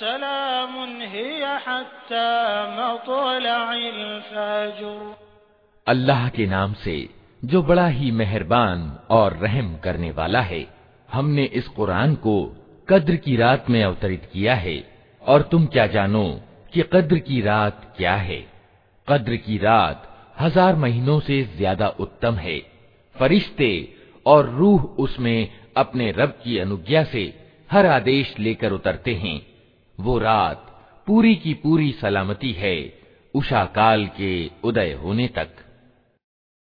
सलामुन हिय हत्ता मत्लइल फज्र अल्लाह के नाम से जो बड़ा ही मेहरबान और रहम करने वाला है, हमने इस कुरान को कद्र की रात में अवतरित किया है, और तुम क्या जानो कि कद्र की रात क्या है। कद्र की रात हज़ार महीनों से ज़्यादा उत्तम है। फरिश्ते और रूह उसमें अपने रब की अनुज्ञा से हर आदेश लेकर उतरते हैं। वो रात पूरी की पूरी सलामती है उषा काल के उदय होने तक।